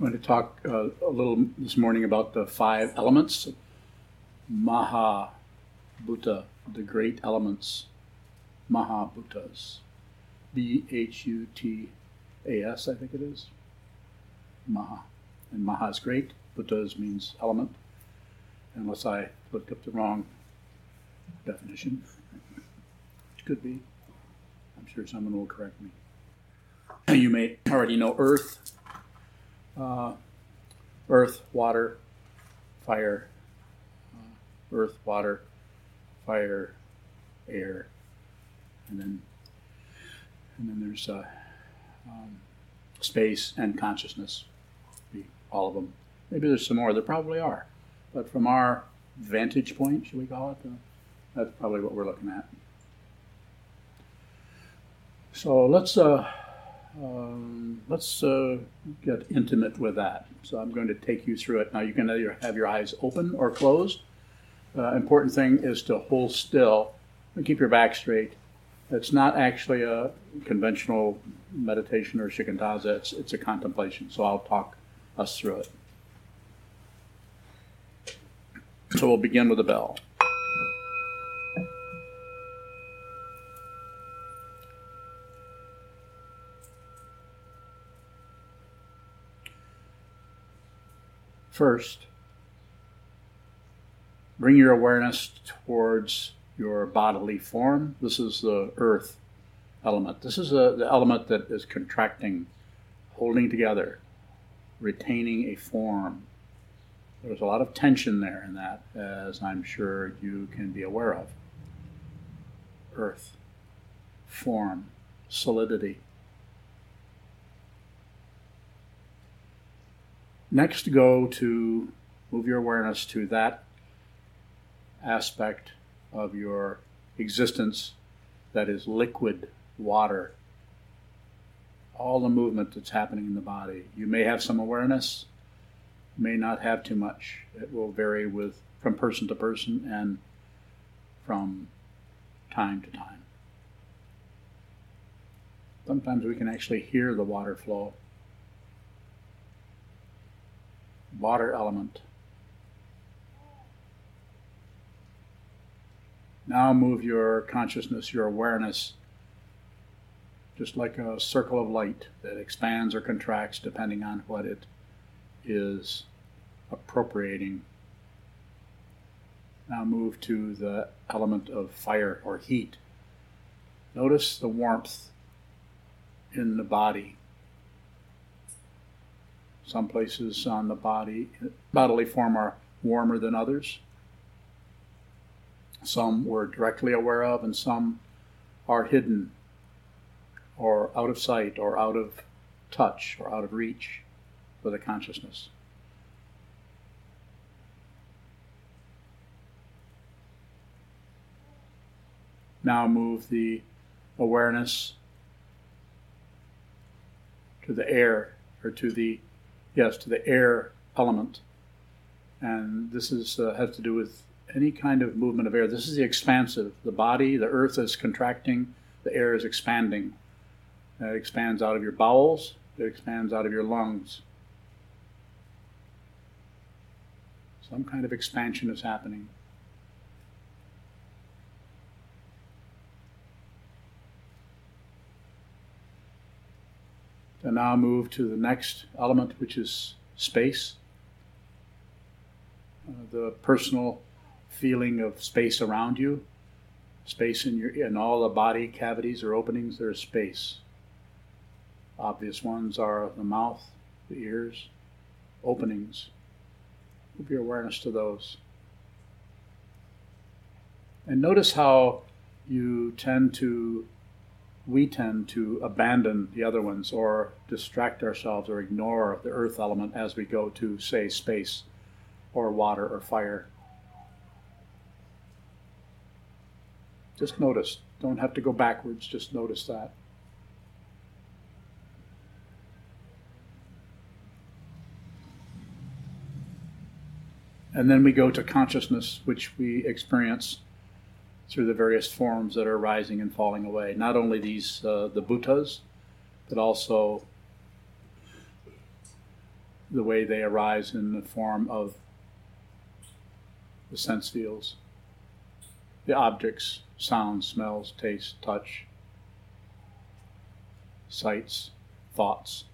going to talk uh, a little this morning about the five elements. Maha Bhuta, the great elements. Maha Bhutas. B H U T A S, I think it is. Maha. And Maha is great. Bhutas means element. Unless I looked up the wrong definition, which could be. I'm sure someone will correct me. You may already know earth, uh, earth, water, fire, uh, earth, water, fire, air, and then and then there's uh, um, space and consciousness. All of them. Maybe there's some more. There probably are, but from our vantage point, should we call it, that's probably what we're looking at. So let's uh, um, let's uh, get intimate with that. So I'm going to take you through it. Now you can either have your eyes open or closed. Uh, important thing is to hold still and keep your back straight. It's not actually a conventional meditation or shikantaza. It's it's a contemplation. So I'll talk us through it. So we'll begin with a bell. First, bring your awareness towards your bodily form. This is the earth element. This is a, the element that is contracting, holding together, retaining a form. There's a lot of tension there in that, as I'm sure you can be aware of. Earth, form, solidity. Next, go to move your awareness to that aspect of your existence that is liquid water. All the movement that's happening in the body. You may have some awareness, may not have too much. It will vary with from person to person and from time to time. Sometimes we can actually hear the water flow water element. Now move your consciousness, your awareness, just like a circle of light that expands or contracts depending on what it is appropriating. Now move to the element of fire or heat. Notice the warmth in the body. Some places on the body, bodily form are warmer than others. Some we're directly aware of, and some are hidden or out of sight or out of touch or out of reach for the consciousness. Now move the awareness to the air or to the yes, to the air element. And this is uh, has to do with any kind of movement of air. This is the expansive. The body, the earth is contracting, the air is expanding. It expands out of your bowels, it expands out of your lungs. Some kind of expansion is happening. And now move to the next element, which is space. Uh, the personal feeling of space around you, space in your in all the body cavities or openings. There's space. Obvious ones are the mouth, the ears, openings. Move your awareness to those. And notice how you tend to we tend to abandon the other ones or distract ourselves or ignore the earth element as we go to, say, space or water or fire. Just notice. Don't have to go backwards, just notice that. And then we go to consciousness, which we experience through the various forms that are rising and falling away. Not only these, uh, the bhutas, but also the way they arise in the form of the sense fields, the objects, sounds, smells, taste, touch, sights, thoughts,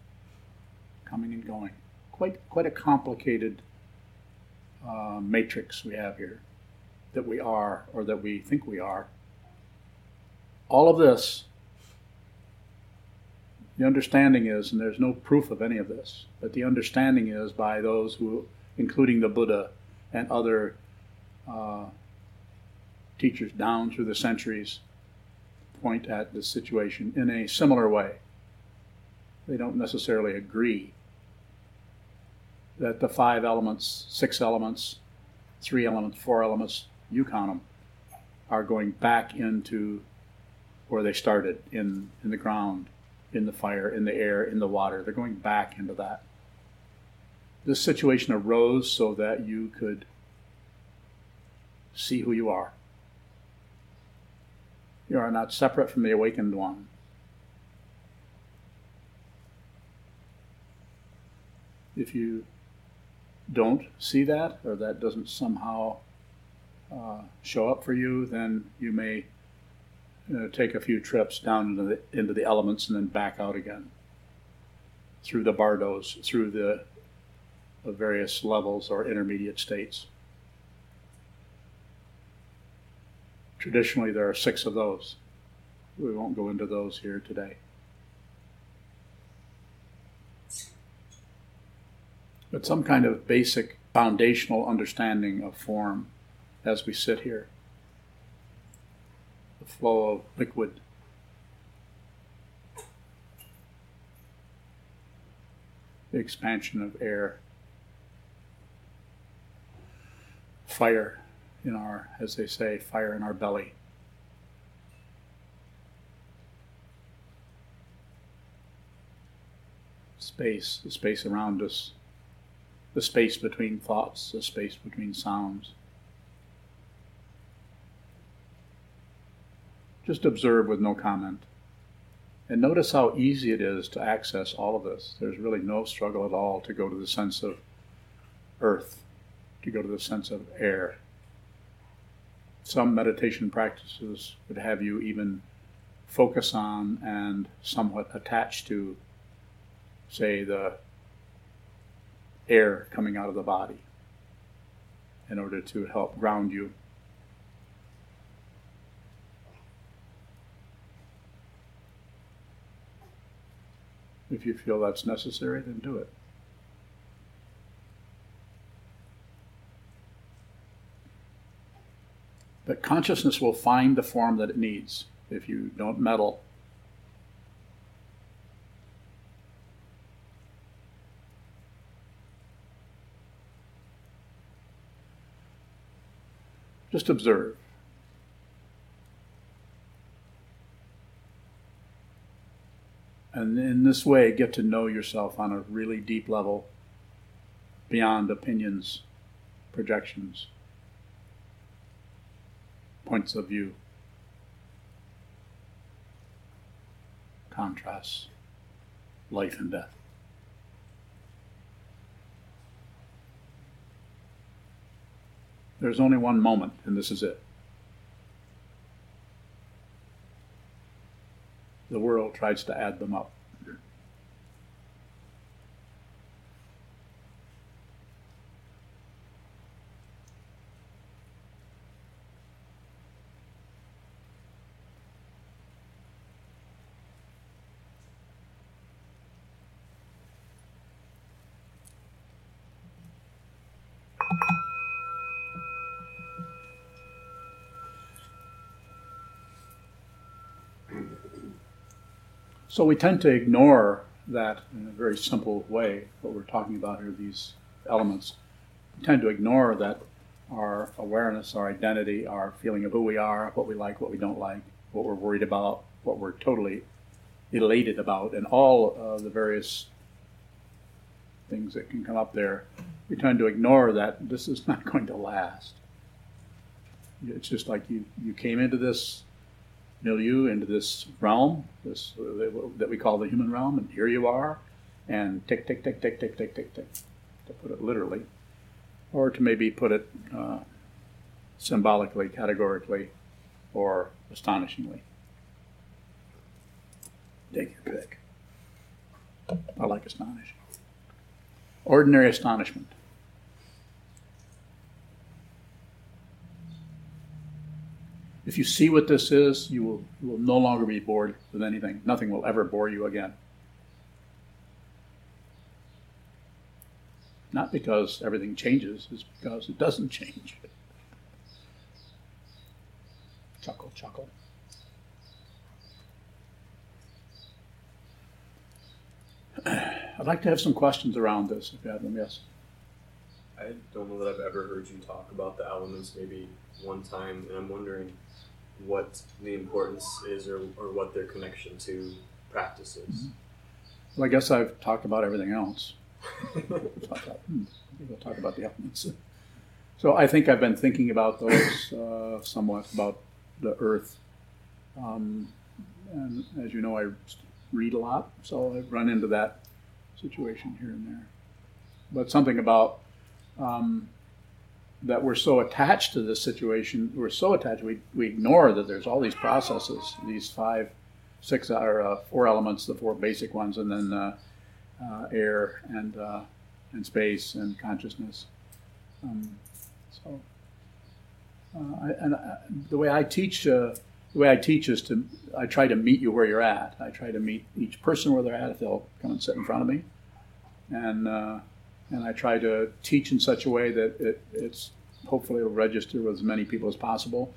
coming and going. Quite, quite a complicated uh, matrix we have here that we are or that we think we are. All of this, the understanding is, and there's no proof of any of this, but the understanding is by those who, including the Buddha and other uh, teachers down through the centuries, point at the situation in a similar way. They don't necessarily agree that the five elements, six elements, three elements, four elements, you count them, are going back into where they started in, in the ground, in the fire, in the air, in the water. They're going back into that. This situation arose so that you could see who you are. You are not separate from the awakened one. If you don't see that, or that doesn't somehow uh, show up for you, then you may uh, take a few trips down into the, into the elements and then back out again through the bardos, through the, the various levels or intermediate states. Traditionally, there are six of those. We won't go into those here today. But some kind of basic foundational understanding of form as we sit here. The flow of liquid. The expansion of air. Fire in our, as they say, fire in our belly. Space, the space around us, the space between thoughts, the space between sounds. Just observe with no comment. And notice how easy it is to access all of this. There's really no struggle at all to go to the sense of earth, to go to the sense of air, some meditation practices would have you even focus on and somewhat attach to, say, the air coming out of the body in order to help ground you. If you feel that's necessary, then do it. But consciousness will find the form that it needs if you don't meddle. Just observe. And in this way, get to know yourself on a really deep level beyond opinions, projections points of view, contrasts, life and death. There's only one moment, and this is it. The world tries to add them up. So we tend to ignore that in a very simple way, what we're talking about here, these elements. We tend to ignore that our awareness, our identity, our feeling of who we are, what we like, what we don't like, what we're worried about, what we're totally elated about, and all uh, the various things that can come up there, we tend to ignore that this is not going to last. It's just like you, you came into this milieu into this realm, this that we call the human realm, and here you are, and tick, tick, tick, tick, tick, tick, tick, tick. to put it literally, or to maybe put it uh, symbolically, categorically, or astonishingly. Take your pick. I like astonishing. Ordinary astonishment. If you see what this is, you will, you will no longer be bored with anything. Nothing will ever bore you again. Not because everything changes, it's because it doesn't change. Chuckle, chuckle. I'd like to have some questions around this if you have them, yes. I don't know that I've ever heard you talk about the elements maybe one time, and I'm wondering what the importance is or, or what their connection to practice is. Mm-hmm. Well, I guess I've talked about everything else. hmm, we'll talk about the elements. So I think I've been thinking about those uh, somewhat about the earth. Um, and as you know, I read a lot, so I've run into that situation here and there. But something about um, that we're so attached to this situation, we're so attached, we, we ignore that there's all these processes, these five, six, or uh, four elements, the four basic ones, and then uh, uh, air and, uh, and space and consciousness. Um, so, uh, I, and I, the way I teach, uh, the way I teach is to, I try to meet you where you're at. I try to meet each person where they're at if they'll come and sit in front of me, and and I try to teach in such a way that it, it's hopefully will register with as many people as possible.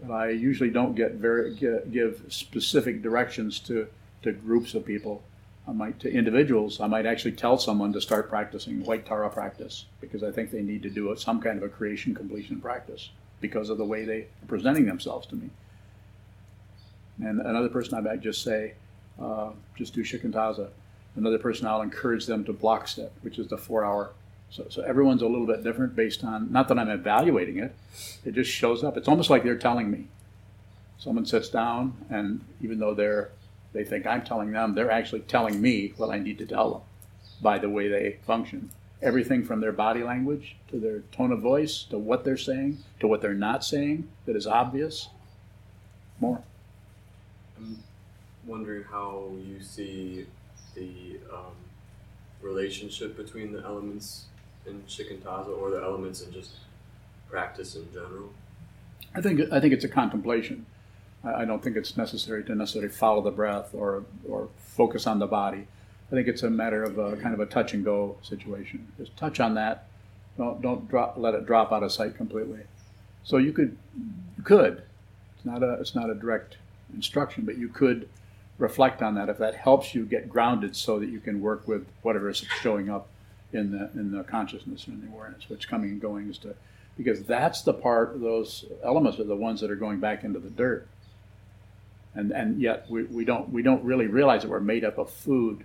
But I usually don't get very get, give specific directions to, to groups of people. I might to individuals. I might actually tell someone to start practicing white Tara practice because I think they need to do some kind of a creation completion practice because of the way they are presenting themselves to me. And another person I might just say, uh, just do shikantaza Another person, I'll encourage them to block step, which is the four hour. So, so everyone's a little bit different based on, not that I'm evaluating it, it just shows up. It's almost like they're telling me. Someone sits down, and even though they're, they think I'm telling them, they're actually telling me what I need to tell them by the way they function. Everything from their body language to their tone of voice to what they're saying to what they're not saying that is obvious. More. I'm wondering how you see the um, relationship between the elements in shikantaza or the elements in just practice in general? I think I think it's a contemplation. I, I don't think it's necessary to necessarily follow the breath or or focus on the body. I think it's a matter of a kind of a touch and go situation. Just touch on that. Don't don't drop, let it drop out of sight completely. So you could you could. It's not a it's not a direct instruction, but you could reflect on that if that helps you get grounded so that you can work with whatever is showing up in the in the consciousness and the awareness what's coming and going is to because that's the part those elements are the ones that are going back into the dirt. And and yet we, we don't we don't really realize that we're made up of food.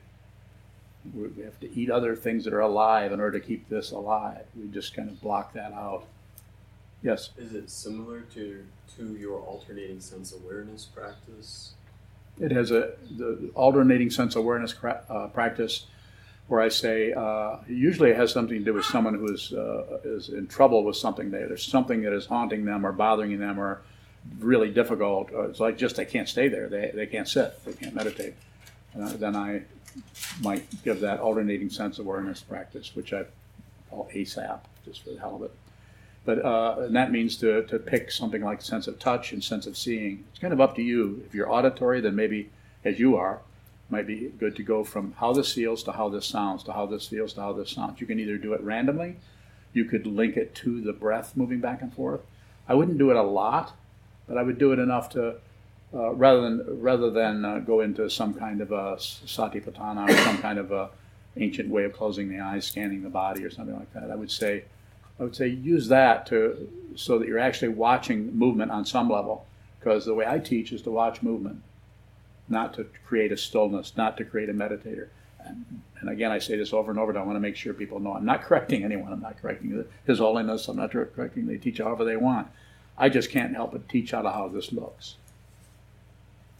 We, we have to eat other things that are alive in order to keep this alive. We just kind of block that out. Yes? Is it similar to to your alternating sense awareness practice it has a the alternating sense awareness uh, practice where I say uh, usually it has something to do with someone who is uh, is in trouble with something. There, there's something that is haunting them or bothering them or really difficult. Uh, it's like just they can't stay there. They they can't sit. They can't meditate. Uh, then I might give that alternating sense awareness practice, which I call ASAP, just for the hell of it. But uh, and that means to, to pick something like sense of touch and sense of seeing. It's kind of up to you. If you're auditory, then maybe, as you are, might be good to go from how this feels to how this sounds to how this feels to how this sounds. You can either do it randomly, you could link it to the breath moving back and forth. I wouldn't do it a lot, but I would do it enough to uh, rather than rather than uh, go into some kind of a satipatthana or some kind of a ancient way of closing the eyes, scanning the body, or something like that. I would say I would say use that to so that you're actually watching movement on some level. Because the way I teach is to watch movement, not to create a stillness, not to create a meditator. And, and again, I say this over and over. I want to make sure people know I'm not correcting anyone. I'm not correcting His Holiness. I'm not correcting. They teach however they want. I just can't help but teach out of how this looks.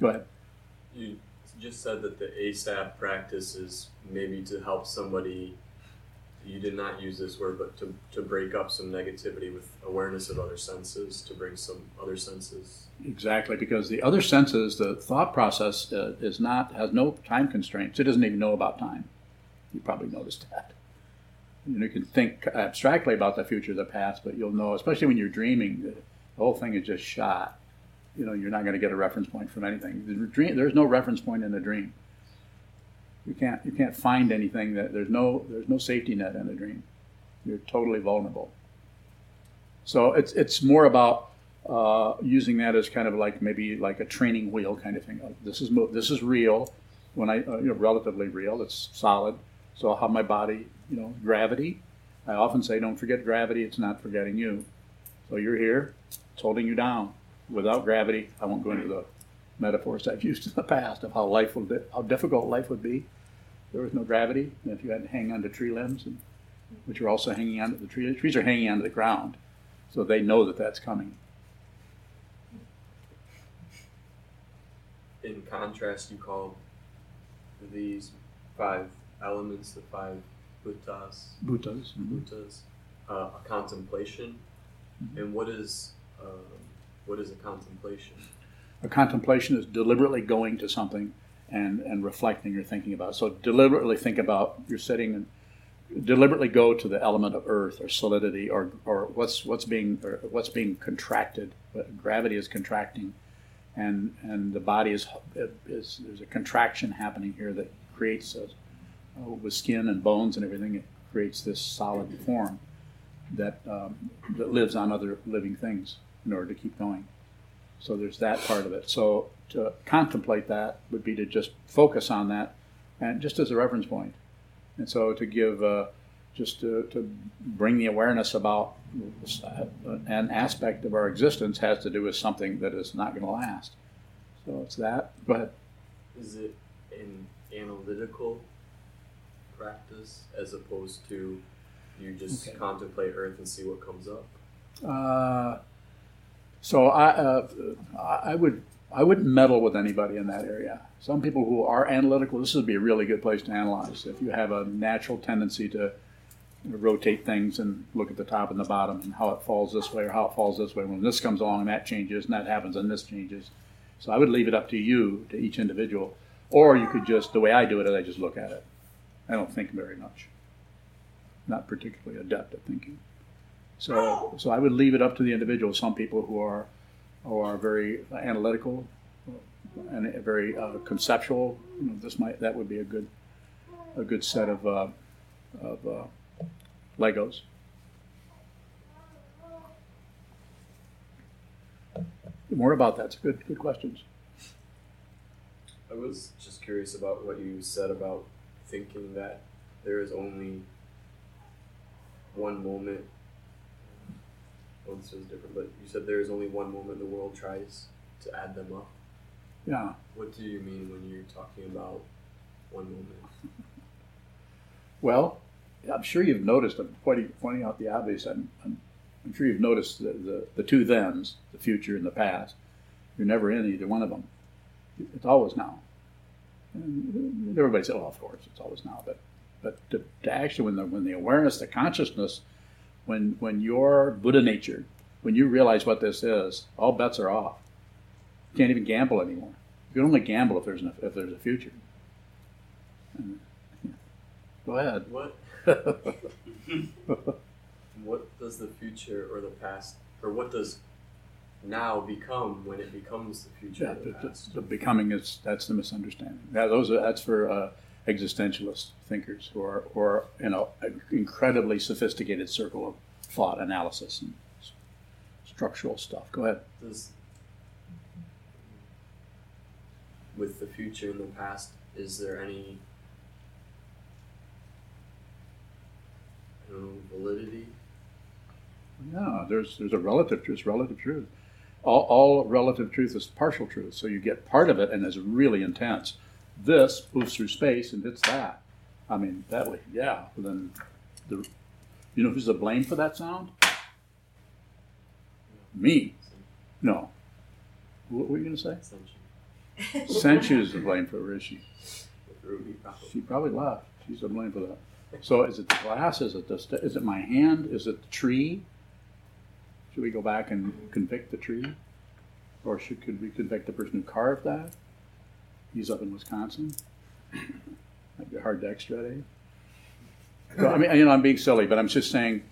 Go ahead. You just said that the ASAP practice is maybe to help somebody you did not use this word, but to, to break up some negativity with awareness of other senses, to bring some other senses. Exactly, because the other senses, the thought process uh, is not has no time constraints. It doesn't even know about time. You probably noticed that. You, know, you can think abstractly about the future, the past, but you'll know, especially when you're dreaming, the whole thing is just shot. You know, you're not going to get a reference point from anything. The dream, there's no reference point in the dream. You can't you can't find anything that there's no there's no safety net in a dream. You're totally vulnerable. So it's it's more about uh, using that as kind of like maybe like a training wheel kind of thing. Oh, this is this is real when I uh, you know relatively real. It's solid. So how my body you know gravity. I often say don't forget gravity. It's not forgetting you. So you're here. It's holding you down. Without gravity, I won't go into the metaphors I've used in the past of how life would be, how difficult life would be. There was no gravity, and if you had to hang onto tree limbs, and, which are also hanging onto the tree, trees are hanging onto the ground, so they know that that's coming. In contrast, you call these five elements, the five bhutas, bhutas, mm-hmm. uh, a contemplation. Mm-hmm. And what is uh, what is a contemplation? A contemplation is deliberately going to something and, and reflecting or thinking about. It. So deliberately think about you're sitting and deliberately go to the element of earth or solidity or, or what's what's being what's being contracted. Gravity is contracting, and and the body is, is there's a contraction happening here that creates a, uh, with skin and bones and everything. It creates this solid form that um, that lives on other living things in order to keep going. So there's that part of it. So to contemplate that would be to just focus on that, and just as a reference point. And so to give, uh, just to, to bring the awareness about an aspect of our existence has to do with something that is not going to last. So it's that. Go ahead. Is it an analytical practice as opposed to you just okay. contemplate Earth and see what comes up? Uh, so I, uh, I would I wouldn't meddle with anybody in that area. Some people who are analytical, this would be a really good place to analyze. If you have a natural tendency to rotate things and look at the top and the bottom and how it falls this way or how it falls this way. When this comes along, and that changes, and that happens, and this changes. So I would leave it up to you, to each individual. Or you could just, the way I do it, is I just look at it. I don't think very much. Not particularly adept at thinking. So, so I would leave it up to the individual. Some people who are, who are very analytical and very uh, conceptual. You know, this might that would be a good, a good set of, uh, of uh, Legos. More about that's good. Good questions. I was just curious about what you said about thinking that there is only one moment well, this is different, but you said there is only one moment the world tries to add them up. Yeah. What do you mean when you're talking about one moment? Well, I'm sure you've noticed, I'm pointing, pointing out the obvious, I'm, I'm, I'm sure you've noticed the, the, the, two thens, the future and the past. You're never in either one of them. It's always now. And everybody said, oh, of course, it's always now. But, but to, to actually, when the, when the awareness, the consciousness when when your Buddha nature, when you realize what this is, all bets are off. You can't even gamble anymore. You can only gamble if there's an, if there's a future. And, yeah. Go ahead. What? what does the future or the past, or what does now become when it becomes the future? Yeah, the, the, the, becoming is that's the misunderstanding. Yeah, those are that's for. Uh, existentialist thinkers who are, who are in an incredibly sophisticated circle of thought analysis and structural stuff. Go ahead. Does, with the future and the past, is there any know, validity? Yeah, there's there's a relative truth. Relative truth. All, all relative truth is partial truth. So you get part of it, and it's really intense this moves through space and hits that. I mean, that way, yeah. But then, the, you know who's to blame for that sound? Me. No. What were you going to say? Senchu is to blame for she? She probably left. She's to blame for that. So is it the glass? Is it the, st- is it my hand? Is it the tree? Should we go back and convict the tree? Or should, could we convict the person who carved that? He's up in Wisconsin. Might be hard to extradite. I mean, you know, I'm being silly, but I'm just saying,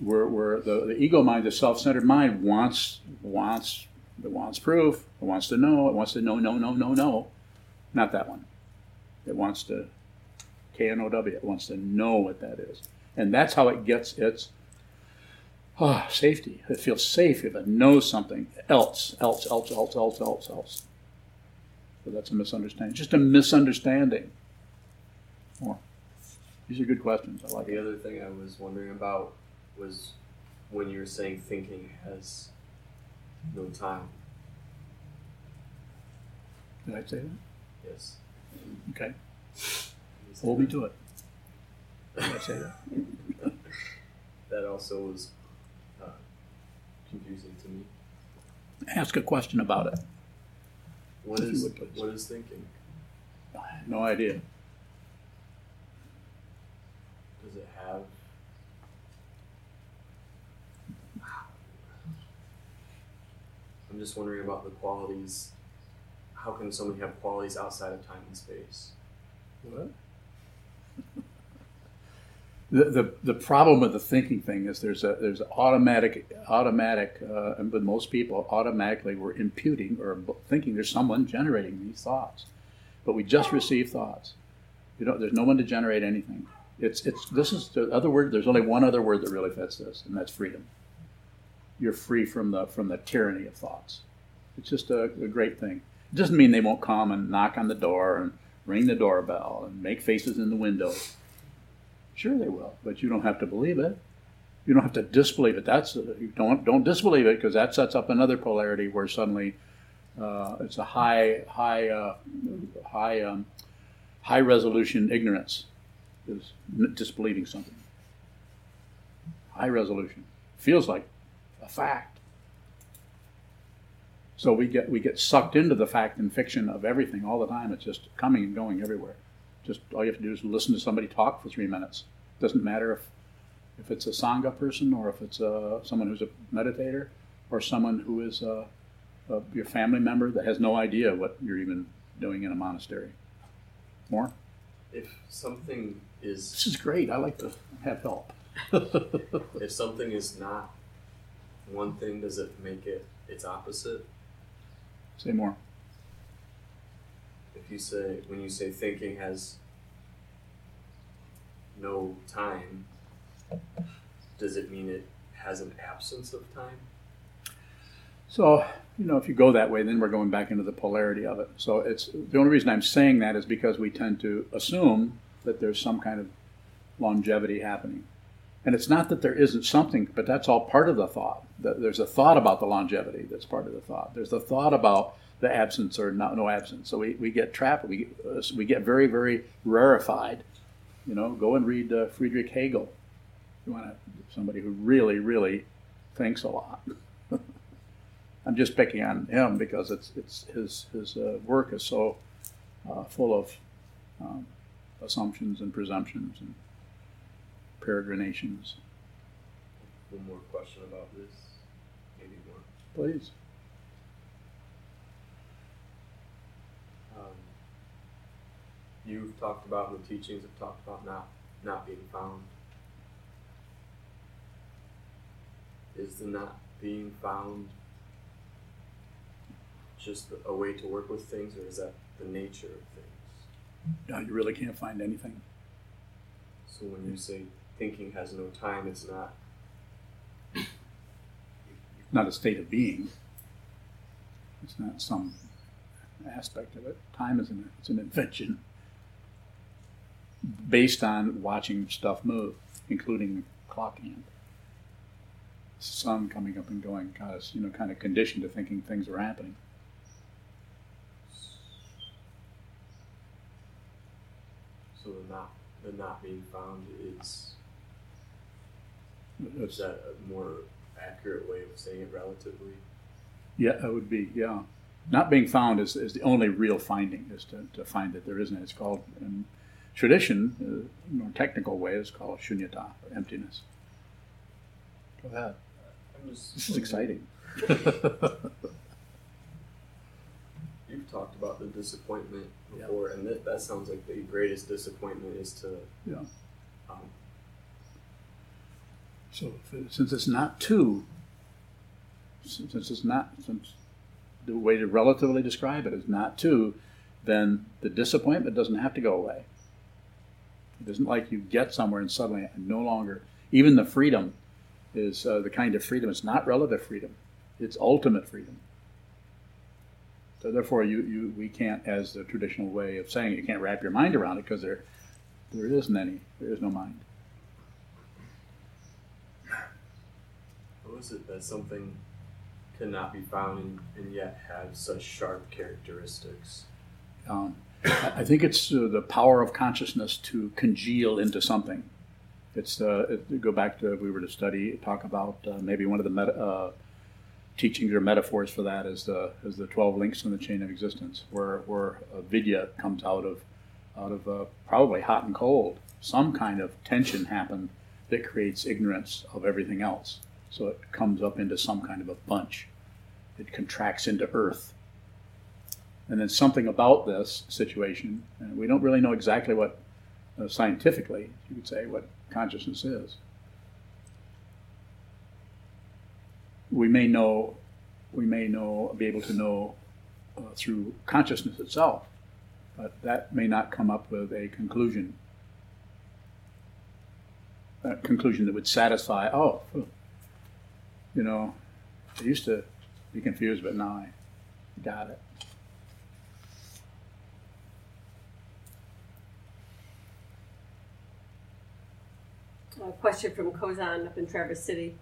we're, we're the, the ego mind, the self-centered mind, wants wants it wants proof. It wants to know. It wants to know, no, no, no, no. Not that one. It wants to K N O W. It wants to know what that is, and that's how it gets its oh, safety. It feels safe if it knows something else, else, else, else, else, else, else. So that's a misunderstanding. Just a misunderstanding. More. These are good questions. I like The it. other thing I was wondering about was when you were saying thinking has no time. Did I say that? Yes. Okay. Hold me to it. Did I say that? That also was uh, confusing to me. Ask a question about it. What If is would, please. what is thinking? No idea. Does it have? I'm just wondering about the qualities. How can somebody have qualities outside of time and space? What? The, the, the problem with the thinking thing is there's a there's automatic automatic uh, and with most people automatically we're imputing or thinking there's someone generating these thoughts, but we just receive thoughts. You know, there's no one to generate anything. It's it's this is the other word. There's only one other word that really fits this, and that's freedom. You're free from the from the tyranny of thoughts. It's just a, a great thing. It doesn't mean they won't come and knock on the door and ring the doorbell and make faces in the window. Sure, they will, but you don't have to believe it. You don't have to disbelieve it. That's you don't don't disbelieve it because that sets up another polarity where suddenly uh, it's a high high uh, high um, high resolution ignorance is disbelieving something. High resolution feels like a fact. So we get we get sucked into the fact and fiction of everything all the time. It's just coming and going everywhere. Just all you have to do is listen to somebody talk for three minutes. Doesn't matter if if it's a sangha person or if it's uh, someone who's a meditator or someone who is uh, uh, your family member that has no idea what you're even doing in a monastery. More. If something is This is great. I like to have help. if something is not one thing, does it make it its opposite? Say more. If you say when you say thinking has no time, does it mean it has an absence of time? So, you know, if you go that way, then we're going back into the polarity of it. So it's the only reason I'm saying that is because we tend to assume that there's some kind of longevity happening. And it's not that there isn't something, but that's all part of the thought. There's a thought about the longevity that's part of the thought. There's a thought about the absence or not, no absence. So we, we get trapped. We, uh, we get very, very rarefied. You know, go and read uh, Friedrich Hegel. You want to, somebody who really, really thinks a lot. I'm just picking on him because it's it's his his uh, work is so uh, full of um, assumptions and presumptions and peregrinations. One more question about this, maybe more. Please. You've talked about and the teachings have talked about not not being found. Is the not being found just a way to work with things, or is that the nature of things? No, you really can't find anything. So when you say thinking has no time, it's not. Not a state of being. It's not some aspect of it. Time is an it's an invention based on watching stuff move, including clock hand. Sun coming up and going, got us, you know, kind of conditioned to thinking things are happening. So the not the not being found is is that a more accurate way of saying it relatively? Yeah, it would be, yeah. Not being found is, is the only real finding, is to, to find that there isn't. It's called, in tradition, uh, more technical way, is called shunyata, or emptiness. Go ahead. This is exciting. You've talked about the disappointment before, and that, that sounds like the greatest disappointment is to. Yeah. Um, So since it's not two, since it's not, since the way to relatively describe it is not two, then the disappointment doesn't have to go away. It isn't like you get somewhere and suddenly no longer, even the freedom is uh, the kind of freedom, it's not relative freedom, it's ultimate freedom. So therefore, you, you we can't, as the traditional way of saying it, you can't wrap your mind around it because there, there isn't any, there is no mind. How is it that something cannot be found and, and yet have such sharp characteristics? Um, I think it's uh, the power of consciousness to congeal into something. It's uh, it, go back to if we were to study talk about uh, maybe one of the meta, uh, teachings or metaphors for that is the is the twelve links in the chain of existence, where where vidya comes out of out of uh, probably hot and cold. Some kind of tension happened that creates ignorance of everything else. So it comes up into some kind of a bunch. It contracts into earth and then something about this situation, and we don't really know exactly what uh, scientifically you could say what consciousness is. We may know, we may know, be able to know uh, through consciousness itself, but that may not come up with a conclusion. A conclusion that would satisfy. Oh, you know, I used to be confused, but now I got it. A question from Kozan up in Traverse City.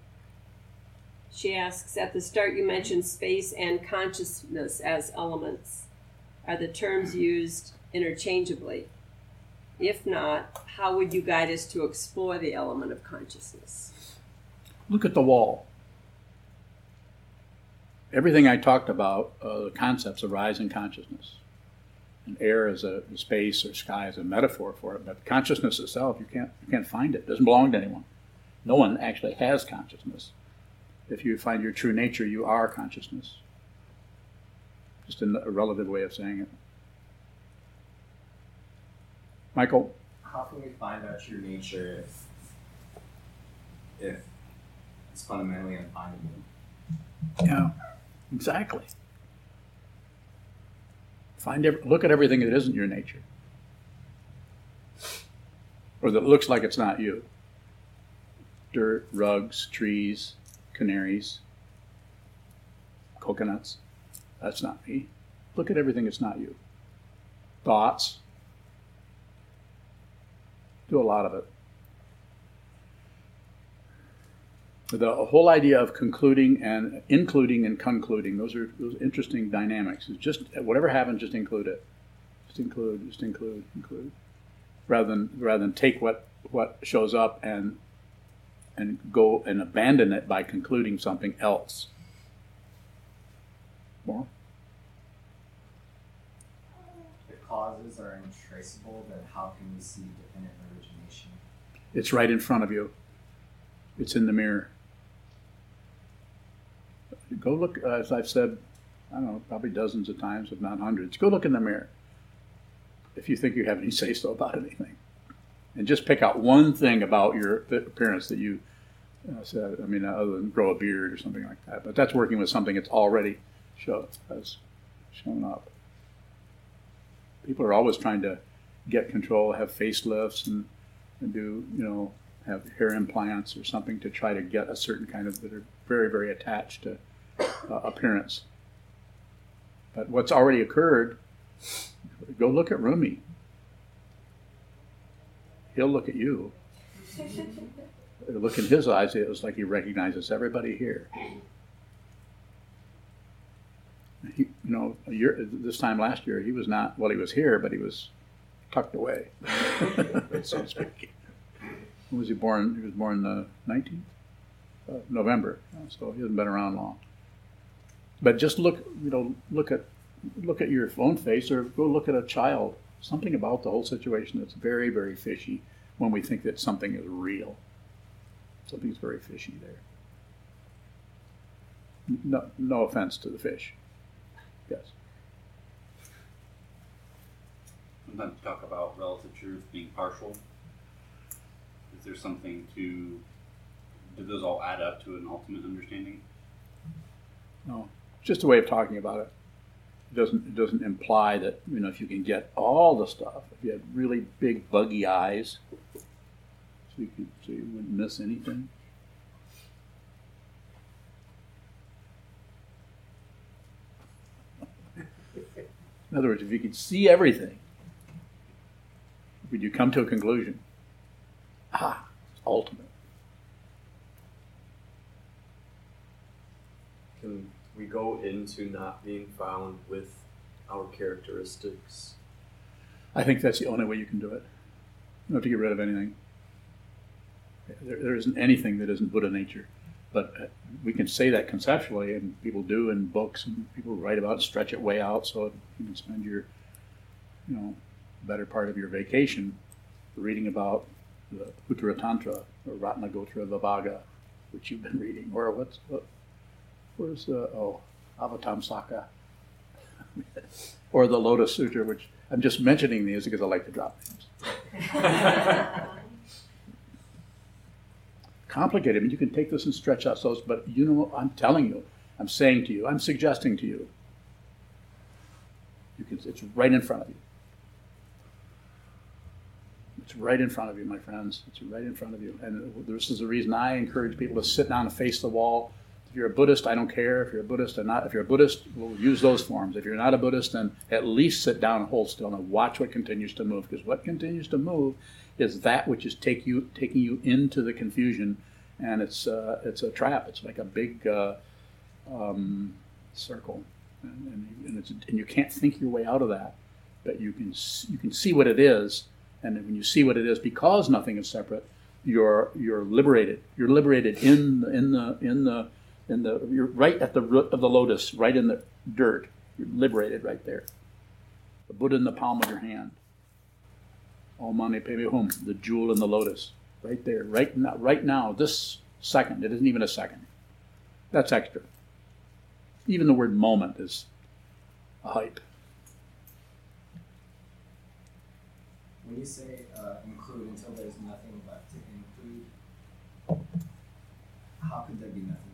She asks At the start, you mentioned space and consciousness as elements. Are the terms used interchangeably? If not, how would you guide us to explore the element of consciousness? Look at the wall. Everything I talked about, uh, the concepts arise in consciousness. And air is a space or sky is a metaphor for it, but consciousness itself, you can't you can't find it. It doesn't belong to anyone. No one actually has consciousness. If you find your true nature, you are consciousness. Just in a relative way of saying it. Michael, How can we find out true nature if if it's fundamentally unfindable? Yeah, exactly. Find ev- look at everything that isn't your nature, or that looks like it's not you. Dirt, rugs, trees, canaries, coconuts. That's not me. Look at everything that's not you. Thoughts. Do a lot of it. The whole idea of concluding and including and concluding those are those interesting dynamics. It's just whatever happens just include it. Just include just include include. Rather than rather than take what what shows up and and go and abandon it by concluding something else. More? If causes are untraceable, then how can we see definite origination? it's right in front of you. It's in the mirror go look uh, as i've said i don't know probably dozens of times if not hundreds. Go look in the mirror if you think you have any say so about anything. And just pick out one thing about your appearance that you uh, said i mean other than grow a beard or something like that. But that's working with something that's already show, has shown up. People are always trying to get control have facelifts and, and do you know have hair implants or something to try to get a certain kind of that are very very attached to uh, appearance. But what's already occurred, go look at Rumi. He'll look at you. Look in his eyes, it was like he recognizes everybody here. He, you know, year, this time last year, he was not, well, he was here, but he was tucked away, so to speak. When was he born? He was born the 19th? Uh, November, so he hasn't been around long. But just look, you know, look at look at your own face, or go look at a child something about the whole situation that's very, very fishy when we think that something is real. Something's very fishy there. No, no offense to the fish. Yes. Sometimes you talk about relative truth being partial. Is there something to, do those all add up to an ultimate understanding? No, just a way of talking about it. It doesn't it doesn't imply that you know if you can get all the stuff. If you had really big buggy eyes, so you could so you wouldn't miss anything. In other words, if you could see everything, would you come to a conclusion? Ah, ultimate. Can we go into not being found with our characteristics? I think that's the only way you can do it. You have to get rid of anything. There, there isn't anything that isn't Buddha nature. But uh, we can say that conceptually, and people do in books, and people write about it, stretch it way out so you can spend your, you know, better part of your vacation reading about the Uttara Tantra or Ratnagotra Vibhaga, which you've been reading, or what's what, where's the oh Avatamsaka, or the Lotus Sutra, which I'm just mentioning these because I like to drop names. complicated. I mean, you can take this and stretch out those, but you know, I'm telling you, I'm saying to you, I'm suggesting to you. You can, it's right in front of you. It's right in front of you, my friends. It's right in front of you. And this is the reason I encourage people to sit down and face the wall. If you're a Buddhist, I don't care. If you're a Buddhist or not, if you're a Buddhist, we'll use those forms. If you're not a Buddhist, then at least sit down and hold still and watch what continues to move. Because what continues to move is that which is take you taking you into the confusion, and it's uh, it's a trap. It's like a big uh, um, circle, and, and, and, it's, and you can't think your way out of that. But you can you can see what it is, and when you see what it is, because nothing is separate, you're you're liberated. You're liberated in the, in the in the in the you're right at the root of the lotus, right in the dirt. You're liberated right there. The Buddha in the palm of your hand. Om Mani Padme Hum, the jewel in the lotus, right there, right now, right now, this second. It isn't even a second. That's extra. Even the word moment is a hype. When you say uh, include until there's nothing left to include, how could there be nothing?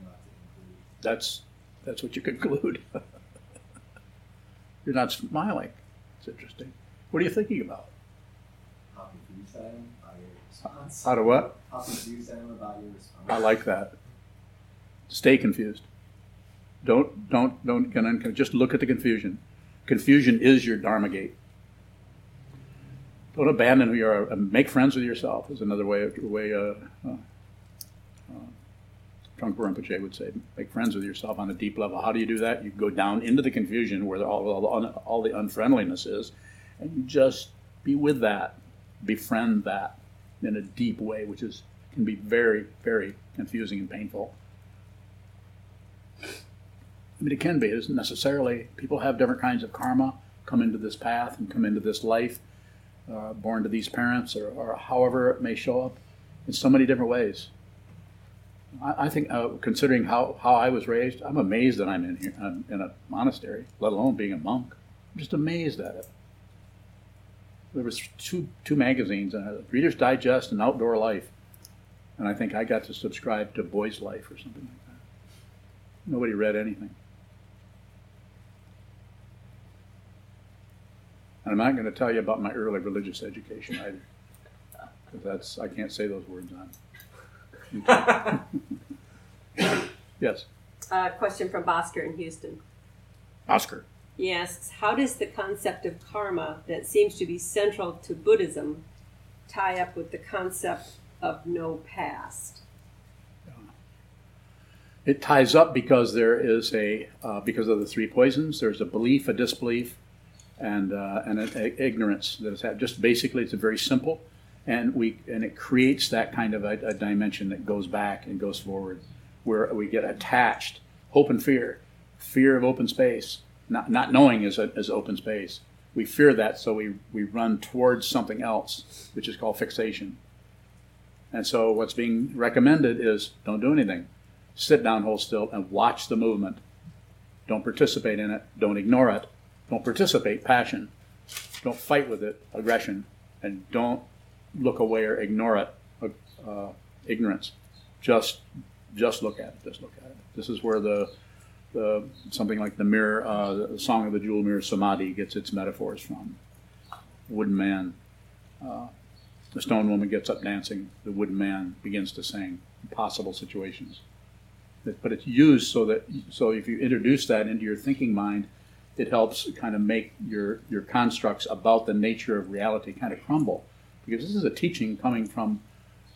That's that's what you conclude. You're not smiling. It's interesting. What are you thinking about? How confused I am by your response. How to what? How confused I am about your response. I like that. Stay confused. Don't don't don't get. Just look at the confusion. Confusion is your dharma gate. Don't abandon who you are. Make friends with yourself is another way. Way uh, uh, uh, Trungpa Rinpoche would say, make friends with yourself on a deep level. How do you do that? You go down into the confusion where all, all, all the unfriendliness is, and you just be with that, befriend that in a deep way, which is can be very, very confusing and painful. I mean, it can be. It isn't necessarily. People have different kinds of karma, come into this path and come into this life uh, born to these parents, or, or, however it may show up in so many different ways. I, think, uh, considering how, how I was raised, I'm amazed that I'm in here I'm in a monastery, let alone being a monk. I'm just amazed at it. There was two two magazines, uh, Reader's Digest and Outdoor Life, and I think I got to subscribe to Boy's Life or something like that. Nobody read anything. And I'm not going to tell you about my early religious education either, because that's I can't say those words on. yes. Uh, question from Oscar in Houston. Oscar. He asks, how does the concept of karma that seems to be central to Buddhism tie up with the concept of no past? It ties up because there is a uh, because of the three poisons. There's a belief, a disbelief, and uh, and an ignorance that is had. Just basically, it's a very simple, and we and it creates that kind of a, a, dimension that goes back and goes forward, where we get attached. Hope and fear, fear of open space, not not knowing is a, is open space. We fear that, so we, we run towards something else, which is called fixation. And so what's being recommended is don't do anything. Sit down, hold still, and watch the movement. Don't participate in it. Don't ignore it. Don't participate, passion. Don't fight with it, aggression. And don't look away or ignore it, uh, ignorance. Just, just look at it. Just look at it. This is where the, the something like the mirror, uh, the song of the jewel mirror samadhi gets its metaphors from. Wooden man, uh, the stone woman gets up dancing. The wooden man begins to sing. Impossible situations. But it's used so that so if you introduce that into your thinking mind, it helps kind of make your your constructs about the nature of reality kind of crumble, because this is a teaching coming from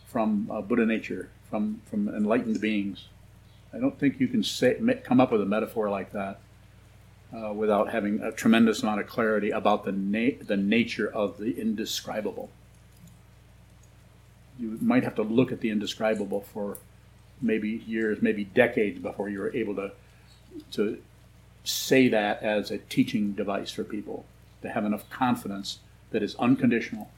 from uh, Buddha nature, from from enlightened beings. I don't think you can say come up with a metaphor like that uh, without having a tremendous amount of clarity about the na- the nature of the indescribable you might have to look at the indescribable for maybe years, maybe decades before you're able to to say that as a teaching device for people to have enough confidence that is unconditional.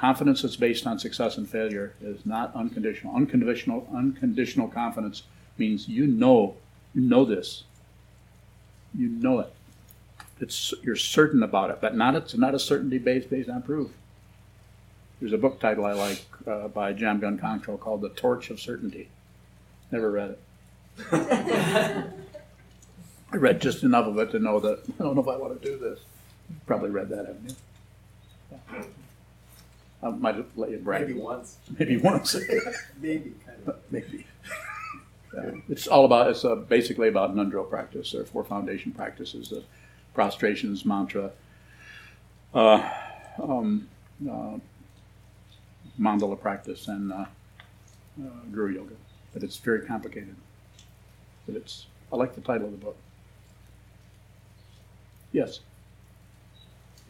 Confidence that's based on success and failure is not unconditional. Unconditional unconditional confidence means you know you know this. You know it. It's you're certain about it, but not it's not a certainty based based on proof. There's a book title I like uh, by Jamgon Kongtrul called The Torch of Certainty. Never read it. I read just enough of it to know that I don't know if I want to do this. Probably read that, haven't you? Yeah. I might have let you brag. Maybe once. Maybe once. Maybe, kind of. Maybe. Yeah. It's all about, it's uh, basically about ngöndro practice. There are four foundation practices, the prostrations, mantra, uh, um, uh, mandala practice and uh, uh, Guru Yoga. But it's very complicated. But it's, I like the title of the book. Yes.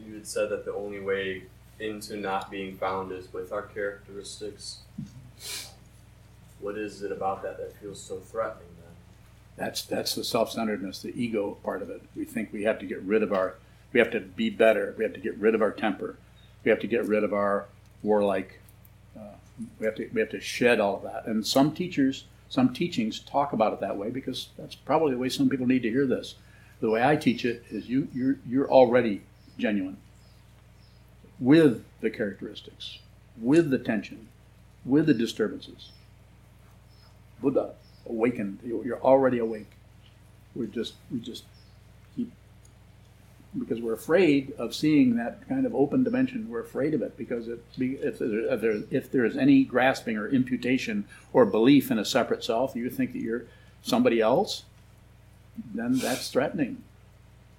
You had said that the only way into not being found is with our characteristics. What is it about that that feels so threatening then? That's that's the self-centeredness, the ego part of it. We think we have to get rid of our, we have to be better. We have to get rid of our temper. We have to get rid of our warlike uh, we have to we have to shed all of that. And some teachers, some teachings talk about it that way because that's probably the way some people need to hear this. The way I teach it is you you're you're already genuine with the characteristics, with the tension, with the disturbances. Buddha awakened. You're already awake. We just we just keep because we're afraid of seeing that kind of open dimension. We're afraid of it because it, if, there, if there is any grasping or imputation or belief in a separate self, you think that you're somebody else, then that's threatening.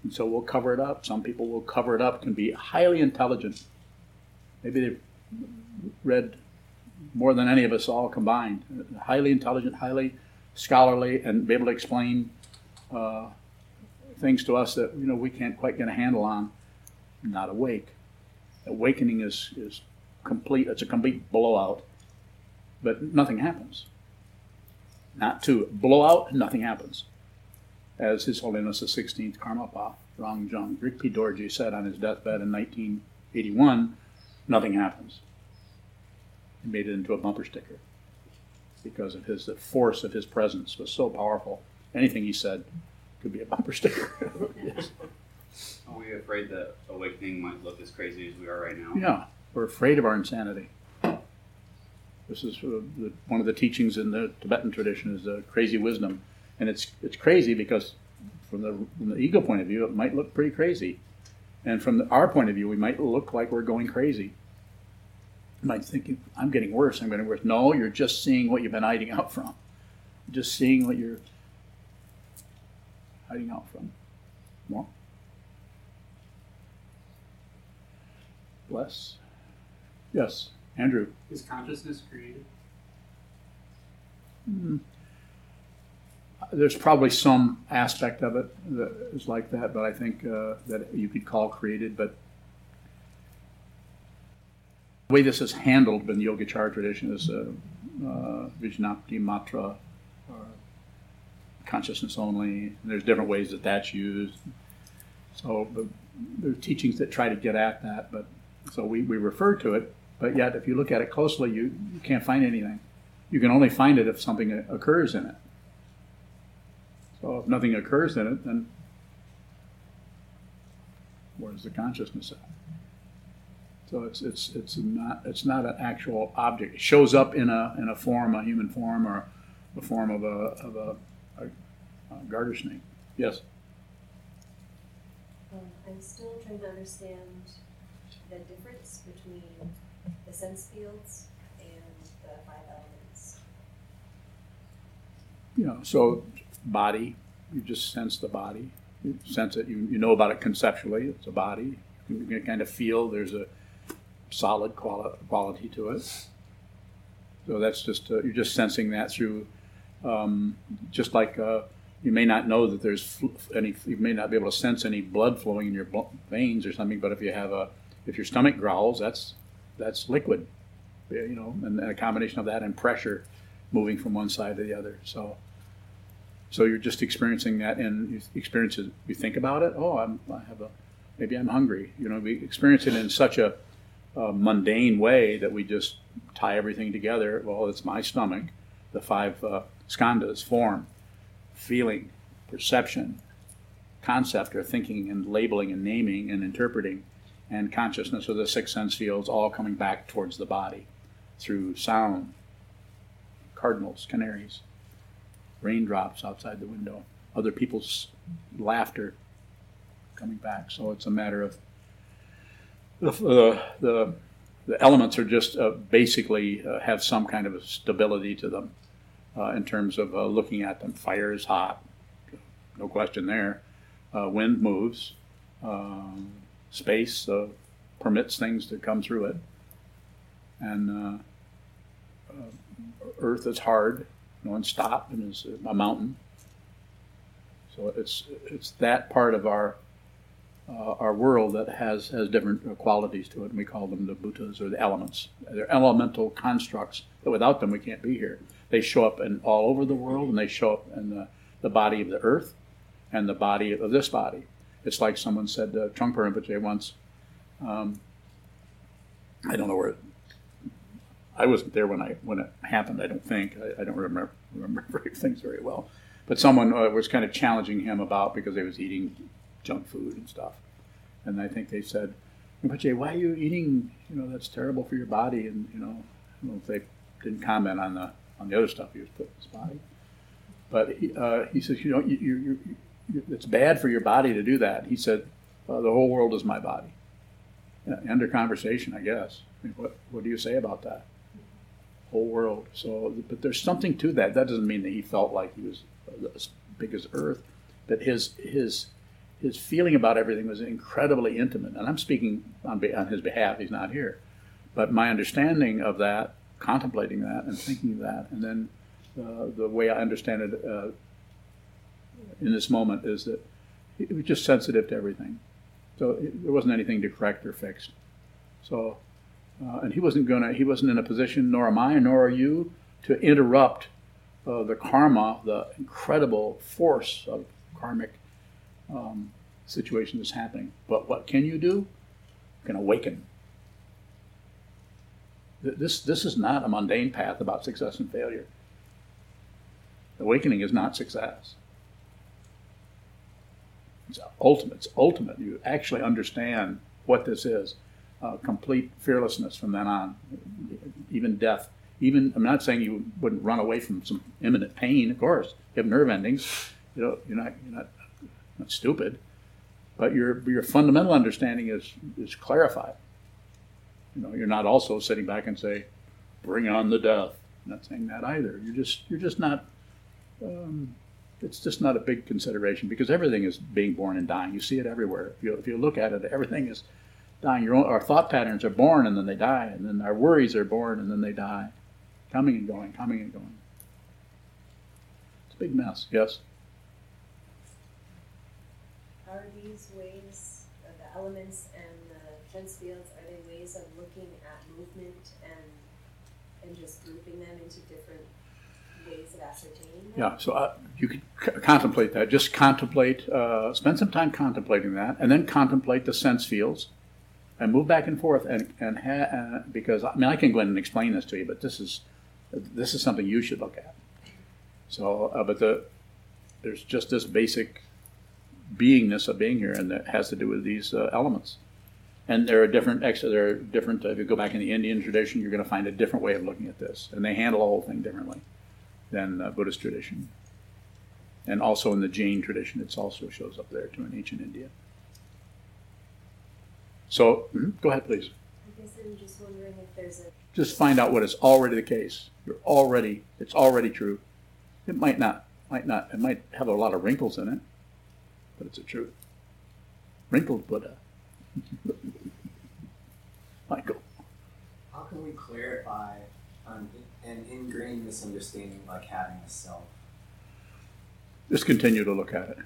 And so we'll cover it up. Some people will cover it up, can be highly intelligent. Maybe they've read more than any of us all combined. Highly intelligent, highly scholarly, and be able to explain uh, things to us that you know we can't quite get a handle on. Not awake. Awakening is is complete. It's a complete blowout, but nothing happens. Not to blowout, nothing happens. As His Holiness the 16th Karmapa Rangjung Rigpe Dorje said on his deathbed in 1981, nothing happens. He made it into a bumper sticker because of his the force of his presence was so powerful. Anything he said could be a bumper sticker. yes. Are we afraid that awakening might look as crazy as we are right now? Yeah, we're afraid of our insanity. This is uh, the, one of the teachings in the Tibetan tradition is the crazy wisdom, and it's it's crazy because from the, from the ego point of view, it might look pretty crazy, and from the, our point of view, we might look like we're going crazy. You might think I'm getting worse. I'm getting worse. No, you're just seeing what you've been hiding out from. Just seeing what you're hiding out from. More? Bless. Yes, Andrew. Is consciousness created? Mm. There's probably some aspect of it that is like that, but I think uh, that you could call created. But the way this is handled in the Yogacara tradition is uh, uh, Vijnapti Matra, or consciousness only. There's different ways that that's used. So, but teachings that try to get at that, but so we, we refer to it, but yet if you look at it closely, you, you can't find anything. You can only find it if something occurs in it. So if nothing occurs in it, then where's the consciousness at? So it's it's it's not it's not an actual object. It shows up in a in a form, a human form, or the form of a of a, a, a garter snake. Yes. Um, I'm still trying to understand the difference between the sense fields and the five elements. Know, so body, you just sense the body. You sense it. You, you know about it conceptually. It's a body. You can kind of feel there's a solid quali- quality to it. So that's just uh, you're just sensing that through, um, just like uh, you may not know that there's fl- any. You may not be able to sense any blood flowing in your bl- veins or something. But if you have a, if your stomach growls, that's that's liquid, you know, and, and a combination of that and pressure moving from one side to the other. So. So you're just experiencing that, and you experience it. You think about it. Oh, I'm, I have a, maybe I'm hungry. You know, we experience it in such a, a mundane way that we just tie everything together. Well, it's my stomach. The five uh, skandhas: form, feeling, perception, concept, or thinking, and labeling, and naming, and interpreting, and consciousness, or the six sense fields, all coming back towards the body through sound, cardinals, canaries raindrops outside the window, other people's laughter coming back. So it's a matter of the the, the elements are just uh, basically uh, have some kind of stability to them uh, in terms of uh, looking at them. Fire is hot, no question there. Uh, wind moves. Um, space uh, permits things to come through it, and earth is hard no one stopped and is a mountain. So it's it's that part of our uh, our world that has has different qualities to it, and we call them the bhutas or the elements. They're elemental constructs that without them we can't be here. They show up in all over the world, and they show up in the, the body of the earth and the body of this body. It's like someone said to Trungpa Rinpoche once. Um, I don't know where I wasn't there when I when it happened. I don't think I, I don't remember remember things very well. But someone uh, was kind of challenging him about because he was eating junk food and stuff, and I think they said, "But Jay, why are you eating? You know, that's terrible for your body." And you know, I don't know if they didn't comment on the on the other stuff he was putting in his body. But he, uh, he says, "You know, you, you, you, it's bad for your body to do that." He said, uh, "The whole world is my body." Yeah, of conversation, I guess. I mean, what what do you say about that? Whole world. So, but there's something to that. That doesn't mean that he felt like he was as big as Earth, but his his his feeling about everything was incredibly intimate. And I'm speaking on, on his behalf. He's not here, but my understanding of that, contemplating that, and thinking of that, and then uh, the way I understand it uh, in this moment is that he was just sensitive to everything. So it, there wasn't anything to correct or fix. So uh, and he wasn't gonna. He wasn't in a position, nor am I, nor are you, to interrupt uh, the karma, the incredible force of karmic um, situation that's happening. But what can you do? You can awaken. This this is not a mundane path about success and failure. Awakening is not success. It's ultimate. It's ultimate. You actually understand what this is uh, complete fearlessness from then on, even death. Even I'm not saying you wouldn't run away from some imminent pain. Of course, you have nerve endings. You know, you're not you're not not stupid, but your your fundamental understanding is is clarified. You know, you're not also sitting back and say, "Bring on the death." I'm not saying that either. You're just you're just not. Um, it's just not a big consideration because everything is being born and dying. You see it everywhere. If you, if you look at it, everything is dying. Your own, our thought patterns are born and then they die, and then our worries are born and then they die, coming and going, coming and going. It's a big mess. Yes. Are these ways, uh, the elements and the sense fields, are they ways of looking at movement and and just grouping them into different ways of ascertaining? Yeah, so uh, you could c- contemplate that. Just contemplate, uh, spend some time contemplating that, and then contemplate the sense fields, and move back and forth. And and ha- uh, because I mean, I can go in and explain this to you, but this is this is something you should look at. So, uh, but the there's just this basic beingness of being here, and that has to do with these uh, elements. And there are different, ex- there are different. If you go back in the Indian tradition, you're going to find a different way of looking at this, and they handle the whole thing differently than uh, Buddhist tradition. And also in the Jain tradition, it also shows up there too in ancient India. So, mhm, go ahead, please. I guess I'm just wondering if there's a Just find out what is already the case. You're already, it's already true. It might not, might not, it might have a lot of wrinkles in it, but it's a truth. Wrinkled Buddha. Michael. How can we clarify an, an ingrained misunderstanding like having a self? just continue to look at it.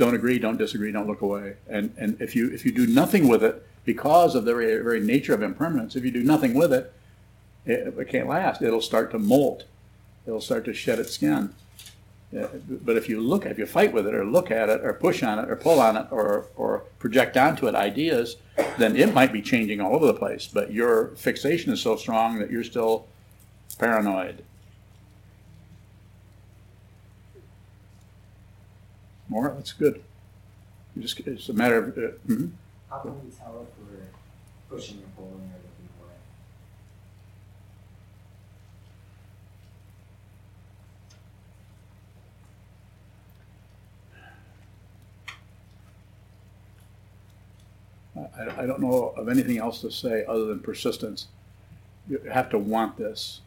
Don't agree, don't disagree, don't look away. And and if you if you do nothing with it because of the very, very nature of impermanence, if you do nothing with it, it, it can't last. It'll start to molt. It'll start to shed its skin. Yeah, but if you look, if you fight with it, or look at it, or push on it, or pull on it, or or project onto it ideas, then it might be changing all over the place. But your fixation is so strong that you're still paranoid. More, that's good. You just, it's a matter of, uh, mhm. How can we tell if we're pushing or pulling or looking away? I, I don't know of anything else to say other than persistence. You have to want this.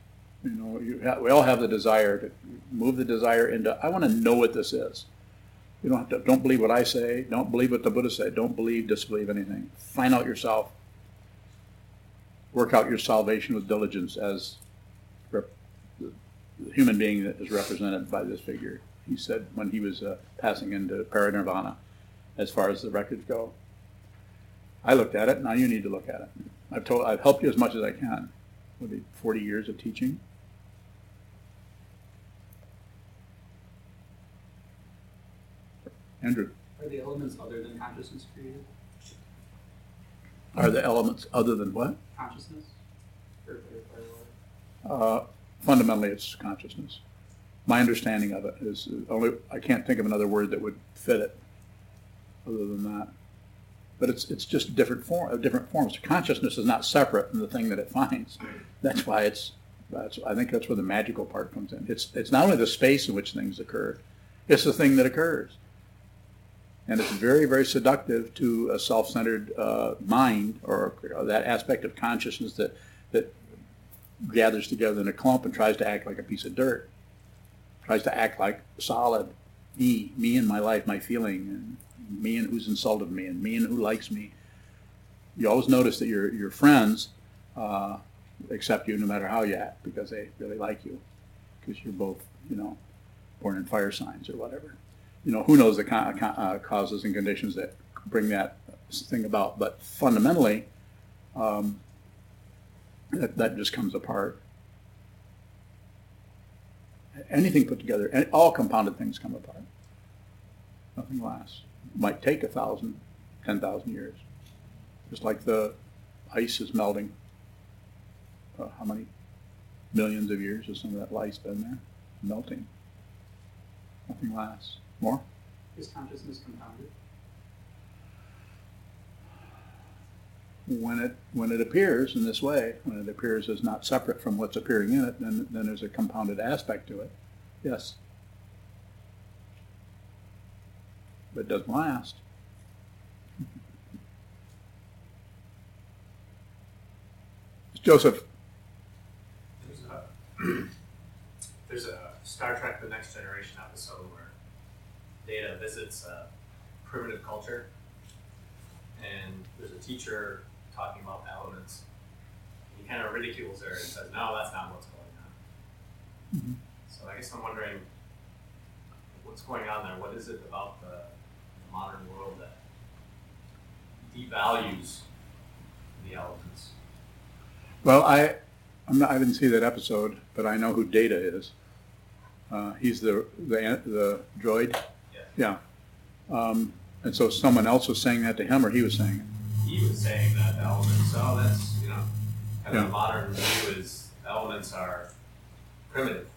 You know, you ha- we all have the desire to move the desire into, I want to know what this is. You don't have to, don't believe what I say. Don't believe what the Buddha said. Don't believe, disbelieve anything. Find out yourself. Work out your salvation with diligence as rep- the human being that is represented by this figure. He said when he was uh, passing into paranirvana, as far as the records go. I looked at it. Now you need to look at it. I've told, I've helped you as much as I can with the 40 years of teaching. Andrew, Are the elements other than consciousness created? are the elements other than what? Consciousness? Uh, fundamentally, it's consciousness. My understanding of it is only I can't think of another word that would fit it, other than that. But it's it's just different form different forms. Consciousness is not separate from the thing that it finds. That's why it's. That's, I think that's where the magical part comes in. It's it's not only the space in which things occur, it's the thing that occurs. And it's very, very seductive to a self-centered uh, mind or, or that aspect of consciousness that that gathers together in a clump and tries to act like a piece of dirt, tries to act like solid me, me and my life, my feeling, and me and who's insulted me, and me and who likes me. You always notice that your your friends uh, accept you no matter how you act because they really like you, because you're both you know born in fire signs or whatever. You know who knows the uh, causes and conditions that bring that thing about, but fundamentally. Um, that, that just comes apart. Anything put together, and all compounded things come apart. Nothing lasts. It Might take a thousand, ten thousand years. Just like the ice is melting. Uh, how many millions of years has some of that ice been there? Melting. Nothing lasts. More? is consciousness compounded? when it when it appears in this way, when it appears as not separate from what's appearing in it, then then there's a compounded aspect to it. Yes. But it doesn't last. Joseph, There's a, there's a Star Trek The Next Generation episode where Data visits a primitive culture, and there's a teacher talking about the elements. He kind of ridicules her and says, No, that's not what's going on. Mhm. So I guess I'm wondering what's going on there. What is it about the, the modern world that devalues the elements? well, I I'm not, I didn't see that episode, but I know who Data is. Uh, he's the, the, the droid? Yeah. Um, and so someone else was saying that to him, or he was saying it? He was saying that the elements, oh, that's, you know, kind of Yeah. a modern view is elements are primitive.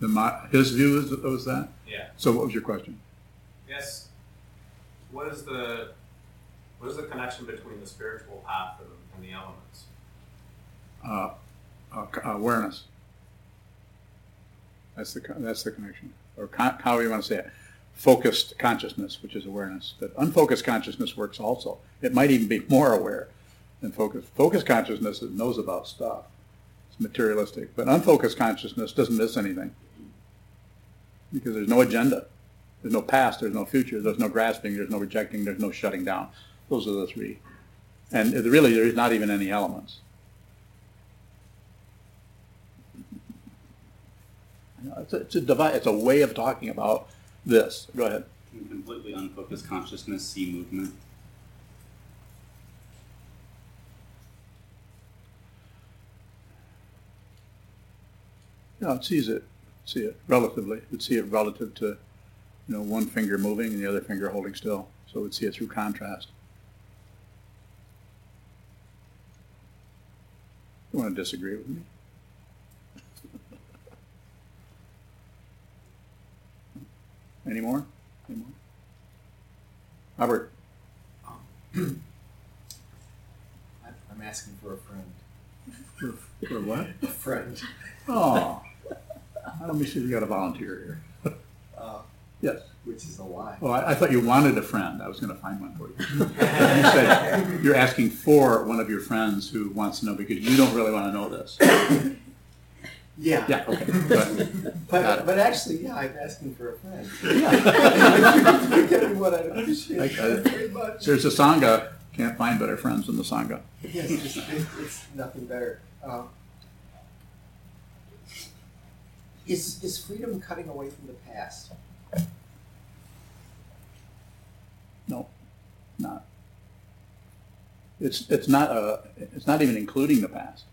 The, mo- his view was, was that? Yeah. So what was your question? Yes. What is the what is the connection between the spiritual path and, and the elements? Uh, uh, awareness. That's the, that's the connection. Or con- however you want to say it. Focused consciousness, which is awareness. But unfocused consciousness works also. It might even be more aware than focused. Focused consciousness knows about stuff. It's materialistic. But unfocused consciousness doesn't miss anything. Because there's no agenda. There's no past, there's no future, there's no grasping, there's no rejecting, there's no shutting down. Those are the three. And really, there's not even any elements. It's a, it's a it's a way of talking about this. Go ahead. Can completely unfocused consciousness see movement? Yeah, it sees it, see it relatively. It would see it relative to, you know, one finger moving and the other finger holding still. So it would see it through contrast. You want to disagree with me? Any more? Any more? Robert, I'm I'm asking for a friend. for, for what? A friend. Oh, let me see if you got a volunteer here. Uh, Yes. which is a lie. Oh, I, I thought you wanted a friend. I was going to find one for you. you said you're asking for one of your friends who wants to know because you don't really want to know this. Yeah. Yeah, okay. But, it. but actually, yeah, I'm asking for a friend. Yeah. Getting what I appreciate it. very much. There's a Sangha. Can't find better friends than the Sangha. Yes, it's, it's, it's nothing better. Um, is, is freedom cutting away from the past? No, not. It's, it's not a, it's not even including the past.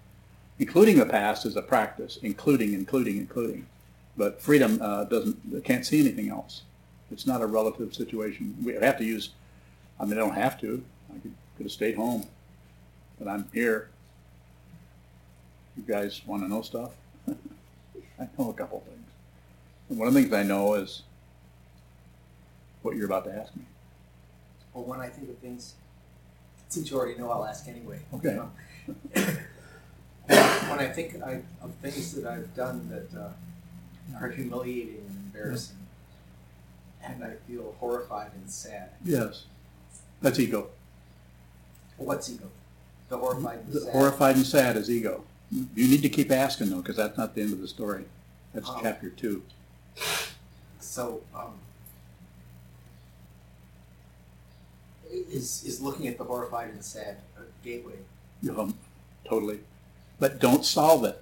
Including the past is a practice, including, including, including. But freedom uh, doesn't, can't see anything else. It's not a relative situation. We have to use, I mean, I don't have to. I could, could have stayed home. But I'm here. You guys want to know stuff? I know a couple things. And one of the things I know is what you're about to ask me. Or when I think of things, since you already know, I'll ask anyway. Okay. Um, when I think I, of things that I've done that uh, are humiliating and embarrassing, and I feel horrified and sad. Yes. That's ego. What's ego? The horrified and The sad. horrified and sad is ego. You need to keep asking though, because that's not the end of the story. That's Oh. chapter two. So, um, is is looking at the horrified and sad a gateway? Um, totally. But don't solve it.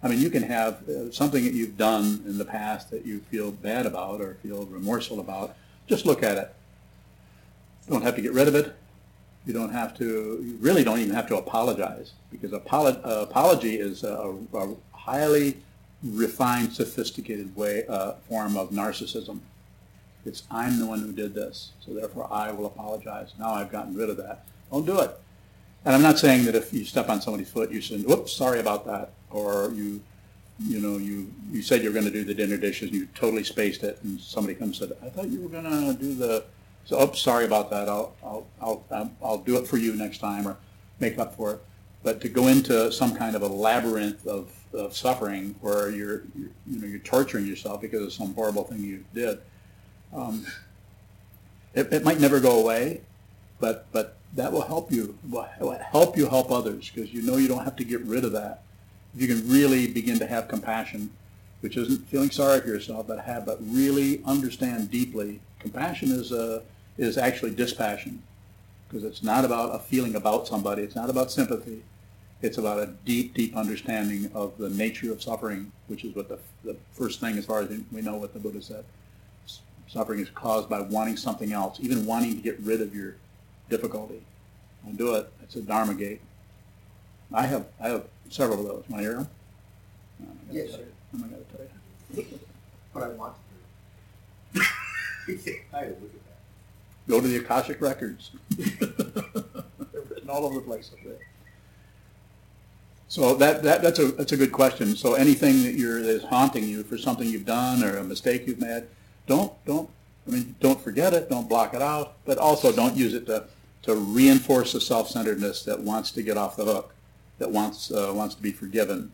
I mean, you can have uh, something that you've done in the past that you feel bad about or feel remorseful about. Just look at it. You don't have to get rid of it. You don't have to, you really don't even have to apologize because apolo- uh, apology is a, a highly refined, sophisticated way, uh, form of narcissism. It's I'm the one who did this, so therefore I will apologize. Now I've gotten rid of that. Don't do it. And I'm not saying that if you step on somebody's foot, you say, "Whoops, sorry about that," or you, you know, you you said you were going to do the dinner dishes, and you totally spaced it, and somebody comes and said, "I thought you were going to do the," so, "Oops, sorry about that. I'll I'll I'll I'll, I'll do it for you next time, or make up for it." But to go into some kind of a labyrinth of, of suffering where you're, you're you know you're torturing yourself because of some horrible thing you did, um, it, it might never go away, but but that will help you will help you help others because you know you don't have to get rid of that. If you can really begin to have compassion, which isn't feeling sorry for yourself, but have but really understand deeply. Compassion is a is actually dispassion because it's not about a feeling about somebody. It's not about sympathy. It's about a deep, deep understanding of the nature of suffering, which is what the, the first thing, as far as we know what the Buddha said. Suffering is caused by wanting something else, even wanting to get rid of your difficulty. Don't do it. It's a dharma gate. I have, I have several of those. Want to hear them? No, I'm gonna tell you. I'm not gonna tell you. But I want to hear. I look at that. Go to the Akashic Records. They're written all over the place up there. So that, that, that's a, that's a good question. So anything that you're, that's haunting you for something you've done or a mistake you've made, don't, don't, I mean, don't forget it, don't block it out, but also don't use it to, to reinforce the self-centeredness that wants to get off the hook, that wants, uh, wants to be forgiven.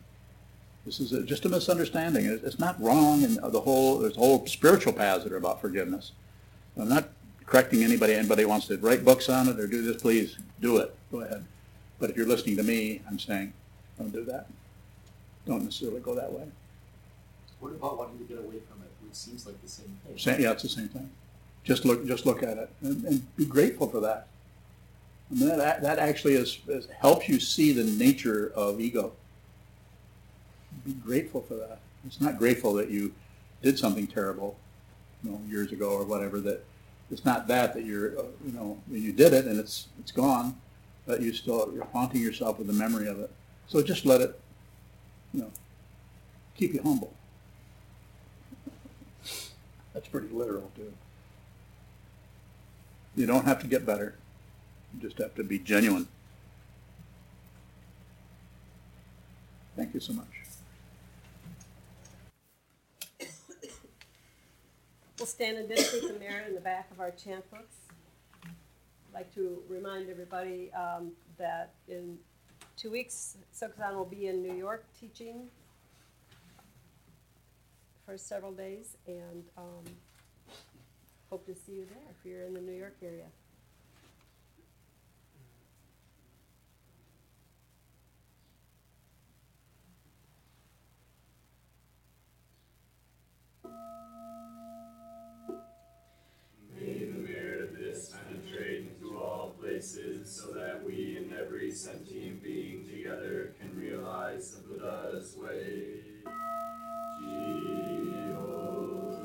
This is a, just a misunderstanding. It's not wrong, and the whole, there's whole spiritual paths that are about forgiveness. I'm not correcting anybody, anybody wants to write books on it or do this, please do it. Go ahead. But if you're listening to me, I'm saying, don't do that. Don't necessarily go that way. What about wanting to get away from it, which seems like the same thing? Sa- Yeah, it's the same thing. Just look, just look at it and, and be grateful for that. That, that actually is, is, helps you see the nature of ego. Be grateful for that. It's not grateful that you did something terrible, you know, years ago or whatever. That it's not that that you're, uh, you know, you did it and it's it's gone, but you still you're haunting yourself with the memory of it. So just let it, you know, keep you humble. That's pretty literal too. You don't have to get better. You just have to be genuine. Thank you so much. We'll stand and dedicate the merit in the back of our chant books. I'd like to remind everybody um, that in two weeks, Sokuzan will be in New York teaching for several days, and um, hope to see you there if you're in the New York area. Places so that we and every sentient being together can realize the Buddha's way. Jio